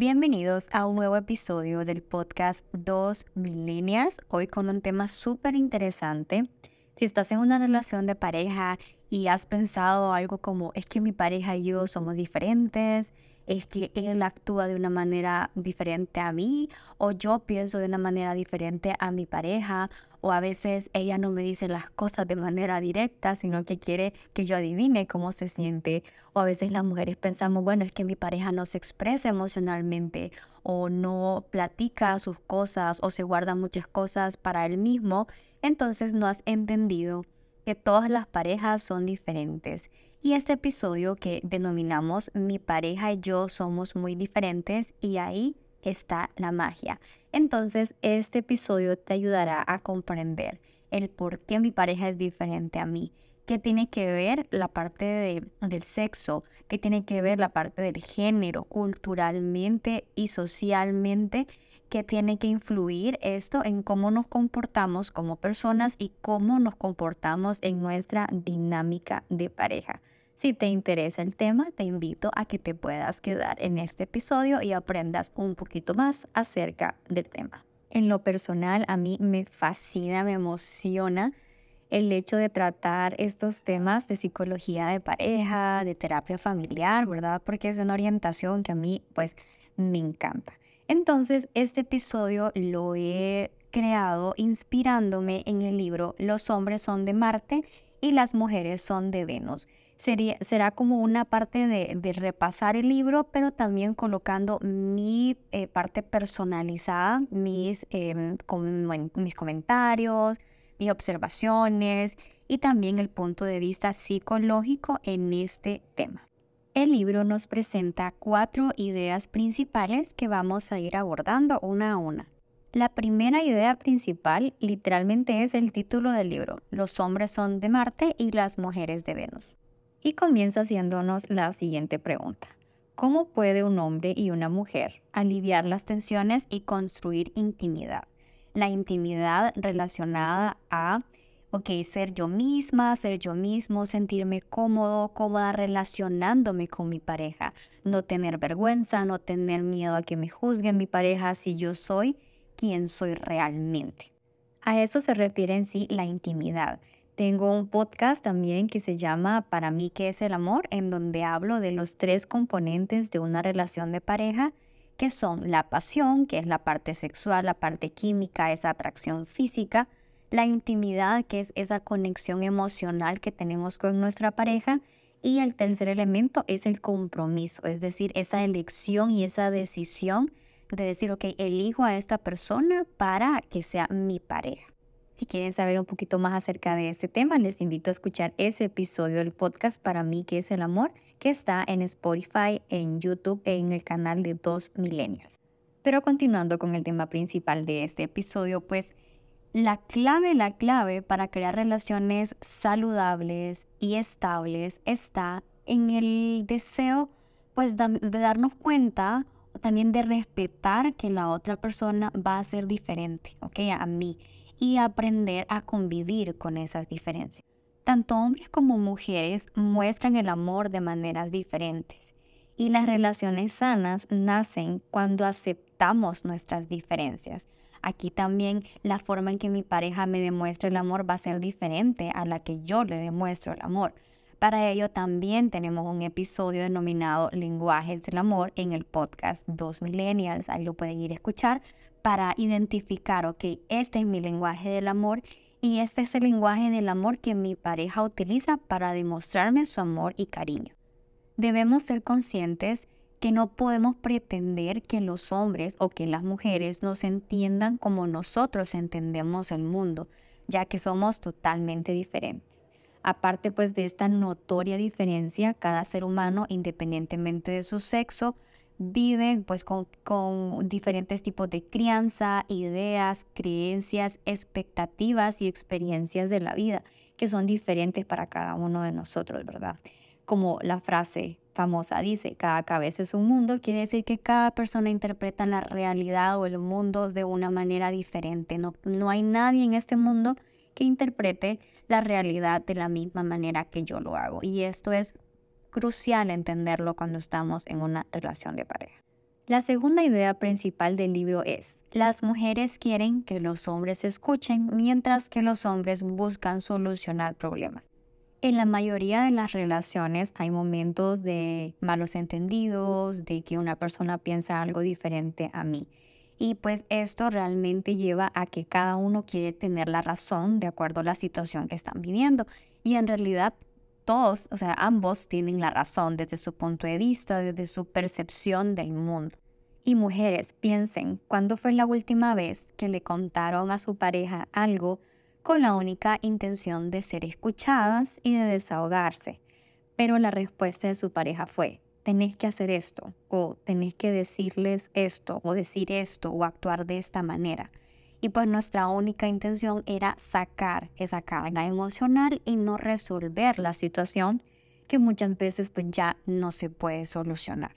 Bienvenidos a un nuevo episodio del podcast Dos Millennials, hoy con un tema súper interesante. Si estás en una relación de pareja y has pensado algo como es que mi pareja y yo somos diferentes, es que él actúa de una manera diferente a mí o yo pienso de una manera diferente a mi pareja o a veces ella no me dice las cosas de manera directa, sino que quiere que yo adivine cómo se siente. O a veces las mujeres pensamos, bueno, es que mi pareja no se expresa emocionalmente o no platica sus cosas o se guarda muchas cosas para él mismo, entonces no has entendido que todas las parejas son diferentes y este episodio que denominamos Mi pareja y yo somos muy diferentes y ahí está la magia. Entonces este episodio te ayudará a comprender el por qué mi pareja es diferente a mí, qué tiene que ver la parte de, del sexo, qué tiene que ver la parte del género, culturalmente y socialmente, qué tiene que influir esto en cómo nos comportamos como personas y cómo nos comportamos en nuestra dinámica de pareja. Si te interesa el tema, te invito a que te puedas quedar en este episodio y aprendas un poquito más acerca del tema. En lo personal, a mí me fascina, me emociona el hecho de tratar estos temas de psicología de pareja, de terapia familiar, ¿verdad? Porque es una orientación que a mí pues me encanta. Entonces, este episodio lo he creado inspirándome en el libro Los hombres son de Marte y las mujeres son de Venus será como una parte de, repasar el libro, pero también colocando mi eh, parte personalizada, mis, em, mis comentarios, mis observaciones y también el punto de vista psicológico en este tema. El libro nos presenta cuatro ideas principales que vamos a ir abordando una a una. La primera idea principal literalmente es el título del libro, Los hombres son de Marte y las mujeres de Venus y comienza haciéndonos la siguiente pregunta. ¿Cómo puede un hombre y una mujer aliviar las tensiones y construir intimidad? La intimidad relacionada a, ok, ser yo misma, ser yo mismo, sentirme cómodo, cómoda relacionándome con mi pareja, no tener vergüenza, no tener miedo a que me juzguen mi pareja si yo soy quien soy realmente. A eso se refiere en sí la intimidad tengo un podcast también que se llama Para mí, ¿qué es el amor? en donde hablo de los tres componentes de una relación de pareja, que son la pasión, que es la parte sexual, la parte química, esa atracción física, la intimidad, que es esa conexión emocional que tenemos con nuestra pareja, y el tercer elemento es el compromiso, es decir, esa elección y esa decisión de decir, ok, elijo a esta persona para que sea mi pareja. Si quieren saber un poquito más acerca de este tema, les invito a escuchar ese episodio del podcast Para mí, que es el amor, que está en Spotify, en YouTube e en el canal de Dos Milenios. Pero continuando con el tema principal de este episodio, pues la clave, la clave para crear relaciones saludables y estables está en el deseo pues de darnos cuenta también de respetar que la otra persona va a ser diferente, ¿ok? A mí y aprender a convivir con esas diferencias. Tanto hombres como mujeres muestran el amor de maneras diferentes y las relaciones sanas nacen cuando aceptamos nuestras diferencias. Aquí también la forma en que mi pareja me demuestra el amor va a ser diferente a la que yo le demuestro el amor. Para ello también tenemos un episodio denominado Lenguajes del Amor en el podcast Dos Millennials. Ahí lo pueden ir a escuchar para identificar, ok, este es mi lenguaje del amor y este es el lenguaje del amor que mi pareja utiliza para demostrarme su amor y cariño. Debemos ser conscientes que no podemos pretender que los hombres o que las mujeres nos entiendan como nosotros entendemos el mundo, ya que somos totalmente diferentes. Aparte pues de esta notoria diferencia, cada ser humano, independientemente de su sexo, vive pues con, diferentes tipos de crianza, ideas, creencias, expectativas y experiencias de la vida que son diferentes para cada uno de nosotros, ¿verdad? Como la frase famosa dice, cada cabeza es un mundo, quiere decir que cada persona interpreta la realidad o el mundo de una manera diferente. No, no hay nadie en este mundo que interprete la realidad de la misma manera que yo lo hago. Y esto es crucial entenderlo cuando estamos en una relación de pareja. La segunda idea principal del libro es, las mujeres quieren que los hombres escuchen mientras que los hombres buscan solucionar problemas. En la mayoría de las relaciones hay momentos de malos entendidos, de que una persona piensa algo diferente a mí. Y pues esto realmente lleva a que cada uno quiere tener la razón de acuerdo a la situación que están viviendo. Y en realidad todos, o sea, ambos tienen la razón desde su punto de vista, desde su percepción del mundo. Y mujeres, piensen, ¿cuándo fue la última vez que le contaron a su pareja algo con la única intención de ser escuchadas y de desahogarse? Pero la respuesta de su pareja fue, tenés que hacer esto, o tenés que decirles esto, o decir esto, o actuar de esta manera. Y pues nuestra única intención era sacar esa carga emocional y no resolver la situación que muchas veces pues ya no se puede solucionar.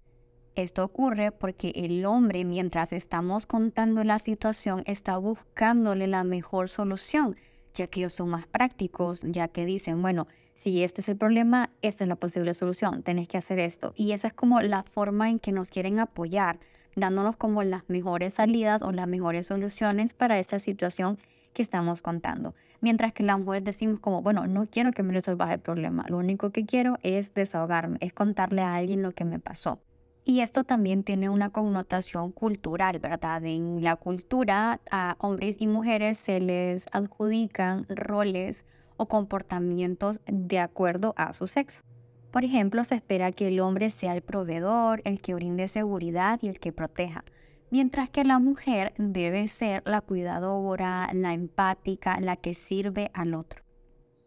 Esto ocurre porque el hombre mientras estamos contando la situación está buscándole la mejor solución, ya que ellos son más prácticos, ya que dicen, bueno, si este es el problema, esta es la posible solución, tenés que hacer esto. Y esa es como la forma en que nos quieren apoyar dándonos como las mejores salidas o las mejores soluciones para esta situación que estamos contando. Mientras que la mujer decimos como, bueno, no quiero que me resuelvas el problema, lo único que quiero es desahogarme, es contarle a alguien lo que me pasó. Y esto también tiene una connotación cultural, ¿verdad? En la cultura a hombres y mujeres se les adjudican roles o comportamientos de acuerdo a su sexo. Por ejemplo, se espera que el hombre sea el proveedor, el que brinde seguridad y el que proteja, mientras que la mujer debe ser la cuidadora, la empática, la que sirve al otro.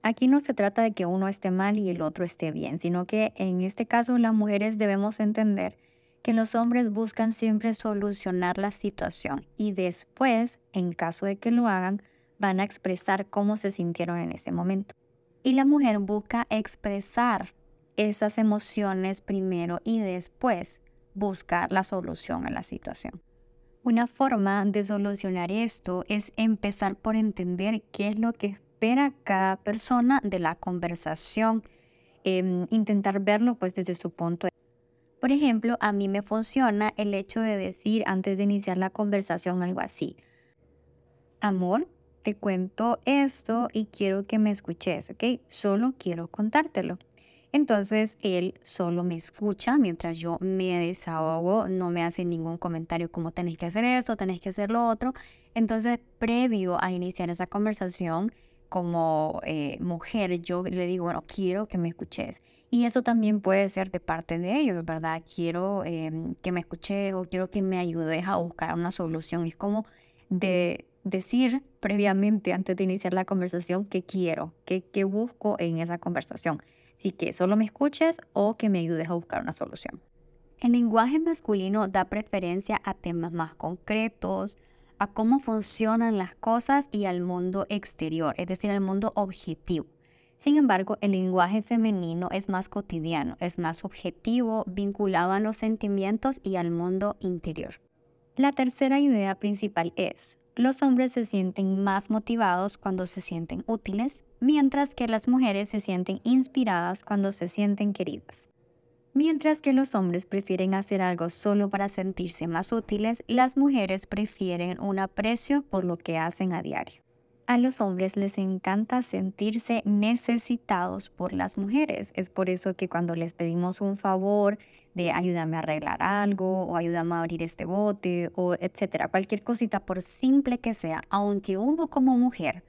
Aquí no se trata de que uno esté mal y el otro esté bien, sino que en este caso las mujeres debemos entender que los hombres buscan siempre solucionar la situación y después, en caso de que lo hagan, van a expresar cómo se sintieron en ese momento. Y la mujer busca expresar esas emociones primero y después buscar la solución a la situación. Una forma de solucionar esto es empezar por entender qué es lo que espera cada persona de la conversación, em, intentar verlo pues desde su punto de Por ejemplo, a mí me funciona el hecho de decir antes de iniciar la conversación algo así. Amor, te cuento esto y quiero que me escuches, ¿ok? Solo quiero contártelo. Entonces él solo me escucha mientras yo me desahogo, no me hace ningún comentario como tenéis que hacer esto, tenéis que hacer lo otro. Entonces, previo a iniciar esa conversación, como eh, mujer, yo le digo, bueno, quiero que me escuches. Y eso también puede ser de parte de ellos, ¿verdad? Quiero em, que me escuches o quiero que me ayudes a buscar una solución. Es como de decir previamente, antes de iniciar la conversación, qué quiero, qué, qué busco en esa conversación. Así que solo me escuches o que me ayudes a buscar una solución. El lenguaje masculino da preferencia a temas más concretos, a cómo funcionan las cosas y al mundo exterior, es decir, al mundo objetivo. Sin embargo, el lenguaje femenino es más cotidiano, es más objetivo, vinculado a los sentimientos y al mundo interior. La tercera idea principal es, los hombres se sienten más motivados cuando se sienten útiles, mientras que las mujeres se sienten inspiradas cuando se sienten queridas. Mientras que los hombres prefieren hacer algo solo para sentirse más útiles, las mujeres prefieren un aprecio por lo que hacen a diario. A los hombres les encanta sentirse necesitados por las mujeres. Es por eso que cuando les pedimos un favor de ayúdame a arreglar algo o ayúdame a abrir este bote o etcétera, cualquier cosita por simple que sea, aunque uno como mujer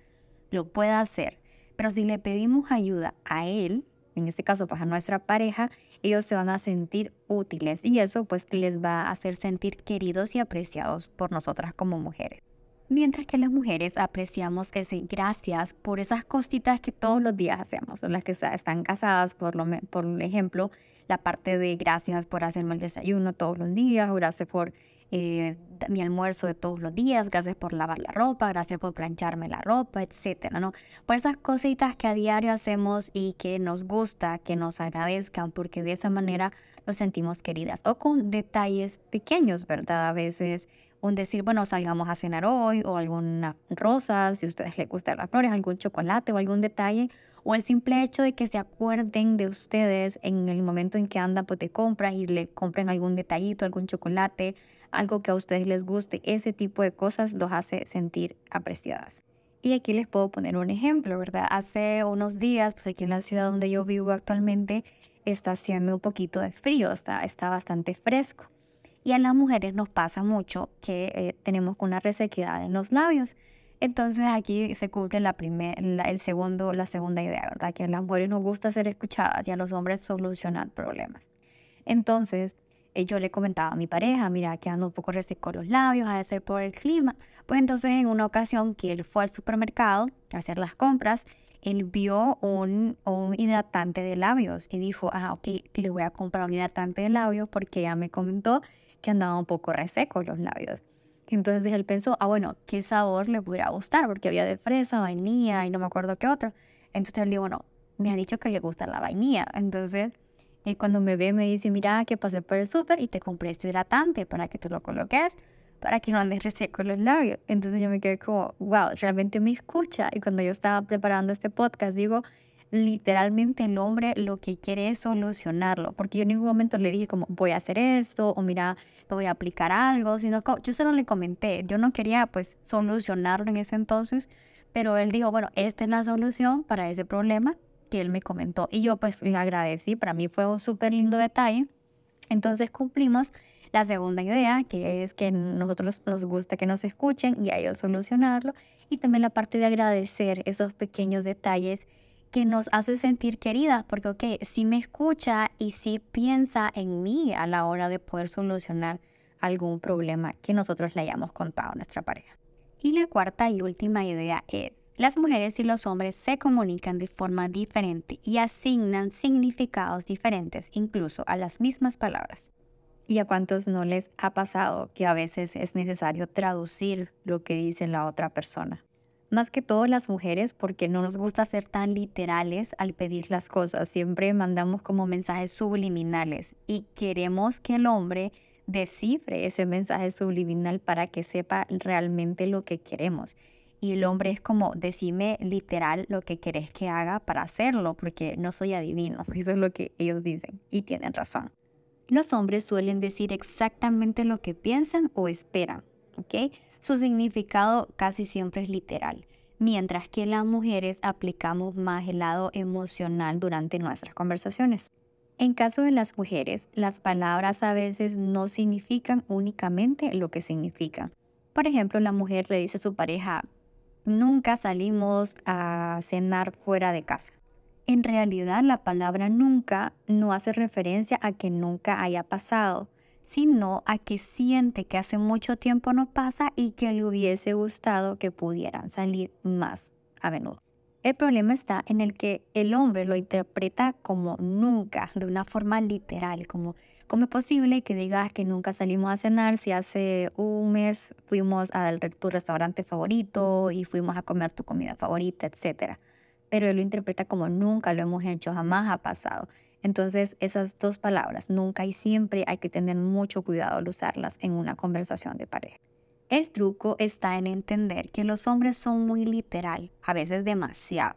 lo pueda hacer, pero si le pedimos ayuda a él, en este caso pues a nuestra pareja, ellos se van a sentir útiles y eso pues les va a hacer sentir queridos y apreciados por nosotras como mujeres. Mientras que las mujeres apreciamos ese gracias por esas cositas que todos los días hacemos, las que están casadas, por, lo, por ejemplo, la parte de gracias por hacerme el desayuno todos los días, gracias por eh, mi almuerzo de todos los días, gracias por lavar la ropa, gracias por plancharme la ropa, etcétera, ¿no? Por esas cositas que a diario hacemos y que nos gusta, que nos agradezcan, porque de esa manera nos sentimos queridas. O con detalles pequeños, ¿verdad? A veces un decir, bueno, salgamos a cenar hoy, o alguna rosa, si a ustedes les gustan las flores, algún chocolate o algún detalle, o el simple hecho de que se acuerden de ustedes en el momento en que andan pues de compras y le compren algún detallito, algún chocolate, algo que a ustedes les guste, ese tipo de cosas los hace sentir apreciadas. Y aquí les puedo poner un ejemplo, ¿verdad? Hace unos días, pues aquí en la ciudad donde yo vivo actualmente, está haciendo un poquito de frío, está, está bastante fresco. Y a las mujeres nos pasa mucho que eh, tenemos una resequedad en los labios. Entonces aquí se cumple la, primer, el segundo, la segunda idea, ¿verdad? Que a las mujeres nos gusta ser escuchadas y a los hombres solucionar problemas. Entonces, yo le comentaba a mi pareja, mira, que ando un poco reseco los labios, a ser por el clima. Pues entonces en una ocasión que él fue al supermercado a hacer las compras, él vio un, un hidratante de labios y dijo, ah, ok, le voy a comprar un hidratante de labios porque ya me comentó que andaba un poco reseco los labios. Entonces él pensó, ah, bueno, ¿qué sabor le pudiera gustar? Porque había de fresa, vainilla y no me acuerdo qué otro. Entonces él dijo, bueno, me ha dicho que le gusta la vainilla. Entonces, y cuando me ve, me dice, mira, que pasé por el súper y te compré este hidratante para que te lo coloques, para que no andes reseco los labios. Entonces yo me quedé como, wow, realmente me escucha. Y cuando yo estaba preparando este podcast, digo, literalmente el hombre lo que quiere es solucionarlo, porque yo en ningún momento le dije como voy a hacer esto o mira, lo voy a aplicar algo, sino que yo solo le comenté, yo no quería pues solucionarlo en ese entonces, pero él dijo, bueno, esta es la solución para ese problema que él me comentó y yo pues le agradecí, para mí fue un súper lindo detalle, entonces cumplimos la segunda idea, que es que nosotros nos gusta que nos escuchen y a ellos solucionarlo, y también la parte de agradecer esos pequeños detalles que nos hace sentir queridas, porque, ok, si me escucha y si piensa en mí a la hora de poder solucionar algún problema que nosotros le hayamos contado a nuestra pareja. Y la cuarta y última idea es, las mujeres y los hombres se comunican de forma diferente y asignan significados diferentes incluso a las mismas palabras. ¿Y a cuántos no les ha pasado que a veces es necesario traducir lo que dice la otra persona? más que todo las mujeres, porque no nos gusta ser tan literales al pedir las cosas. Siempre mandamos como mensajes subliminales y queremos que el hombre descifre ese mensaje subliminal para que sepa realmente lo que queremos. Y el hombre es como, decime literal lo que querés que haga para hacerlo, porque no soy adivino. Eso es lo que ellos dicen y tienen razón. Los hombres suelen decir exactamente lo que piensan o esperan, ¿ok? su significado casi siempre es literal, mientras que las mujeres aplicamos más el lado emocional durante nuestras conversaciones. En caso de las mujeres, las palabras a veces no significan únicamente lo que significan. Por ejemplo, la mujer le dice a su pareja, nunca salimos a cenar fuera de casa. En realidad, la palabra nunca no hace referencia a que nunca haya pasado, sino a que siente que hace mucho tiempo no pasa y que le hubiese gustado que pudieran salir más a menudo. El problema está en el que el hombre lo interpreta como nunca, de una forma literal, como ¿cómo es posible que digas que nunca salimos a cenar si hace un mes fuimos al tu restaurante favorito y fuimos a comer tu comida favorita, etcétera? Pero él lo interpreta como nunca lo hemos hecho, jamás ha pasado. Entonces, esas dos palabras, nunca y siempre, hay que tener mucho cuidado al usarlas en una conversación de pareja. El truco está en entender que los hombres son muy literal, a veces demasiado,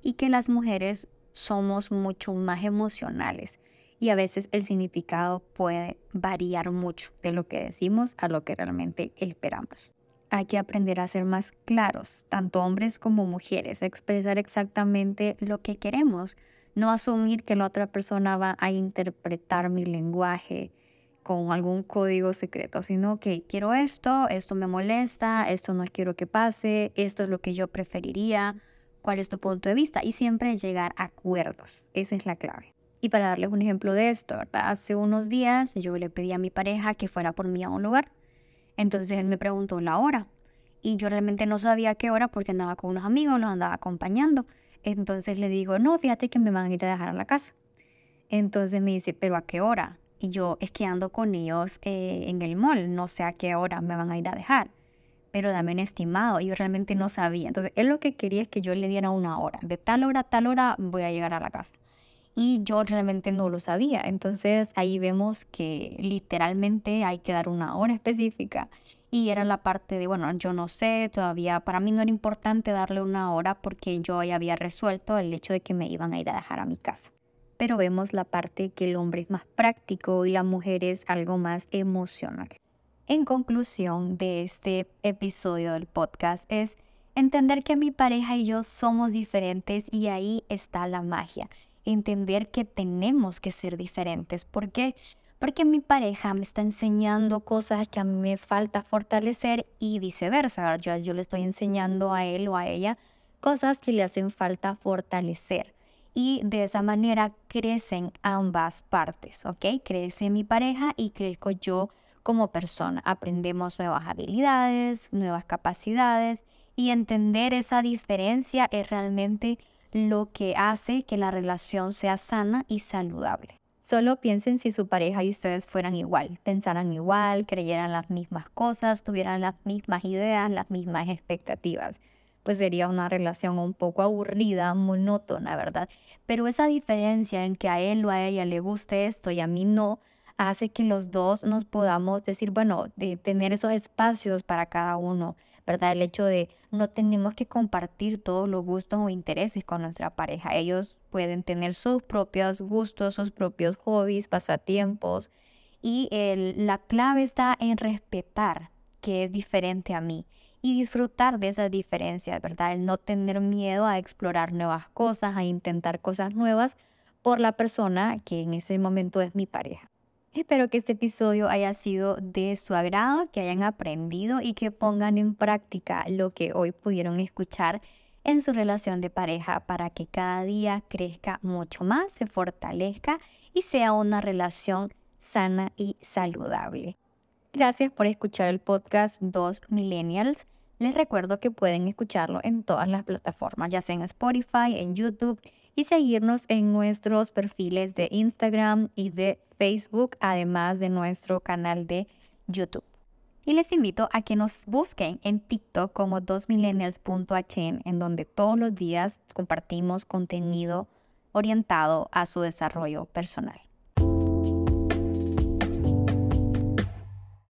y que las mujeres somos mucho más emocionales y a veces el significado puede variar mucho de lo que decimos a lo que realmente esperamos. Hay que aprender a ser más claros, tanto hombres como mujeres, a expresar exactamente lo que queremos, no asumir que la otra persona va a interpretar mi lenguaje con algún código secreto, sino que quiero esto, esto me molesta, esto no quiero que pase, esto es lo que yo preferiría, cuál es tu punto de vista y siempre llegar a acuerdos. Esa es la clave. Y para darles un ejemplo de esto, hace unos días yo le pedí a mi pareja que fuera por mí a un lugar. Entonces él me preguntó la hora y yo realmente no sabía qué hora porque andaba con unos amigos, los andaba acompañando. Entonces le digo, no, fíjate que me van a ir a dejar a la casa. Entonces me dice, pero ¿a qué hora? Y yo es que ando con ellos eh, en el mall, no sé a qué hora me van a ir a dejar, pero dame un estimado. Y yo realmente no sabía. Entonces él lo que quería es que yo le diera una hora. De tal hora a tal hora voy a llegar a la casa. Y yo realmente no lo sabía. Entonces ahí vemos que literalmente hay que dar una hora específica Y era la parte de, bueno, yo no sé, todavía para mí no era importante darle una hora porque yo ya había resuelto el hecho de que me iban a ir a dejar a mi casa. Pero vemos la parte que el hombre es más práctico y la mujer es algo más emocional. En conclusión de este episodio del podcast es entender que mi pareja y yo somos diferentes y ahí está la magia. Entender que tenemos que ser diferentes. ¿Por qué? porque mi pareja me está enseñando cosas que a mí me falta fortalecer y viceversa. Yo, yo le estoy enseñando a él o a ella cosas que le hacen falta fortalecer. Y de esa manera crecen ambas partes, ¿ok? Crece mi pareja y crezco yo como persona. Aprendemos nuevas habilidades, nuevas capacidades y entender esa diferencia es realmente lo que hace que la relación sea sana y saludable. Solo piensen si su pareja y ustedes fueran igual, pensaran igual, creyeran las mismas cosas, tuvieran las mismas ideas, las mismas expectativas. Pues sería una relación un poco aburrida, monótona, ¿verdad? Pero esa diferencia en que a él o a ella le guste esto y a mí no, hace que los dos nos podamos decir, bueno, de tener esos espacios para cada uno, ¿verdad? El hecho de no tenemos que compartir todos los gustos o intereses con nuestra pareja. Ellos pueden tener sus propios gustos, sus propios hobbies, pasatiempos. Y la clave está en respetar que es diferente a mí y disfrutar de esas diferencias, ¿verdad? El no tener miedo a explorar nuevas cosas, a intentar cosas nuevas por la persona que en ese momento es mi pareja. Espero que este episodio haya sido de su agrado, que hayan aprendido y que pongan en práctica lo que hoy pudieron escuchar en su relación de pareja para que cada día crezca mucho más, se fortalezca y sea una relación sana y saludable. Gracias por escuchar el podcast 2 Millennials. Les recuerdo que pueden escucharlo en todas las plataformas, ya sea en Spotify, en YouTube y seguirnos en nuestros perfiles de Instagram y de Facebook, además de nuestro canal de YouTube. Y les invito a que nos busquen en TikTok como 2millennials.hn, en donde todos los días compartimos contenido orientado a su desarrollo personal.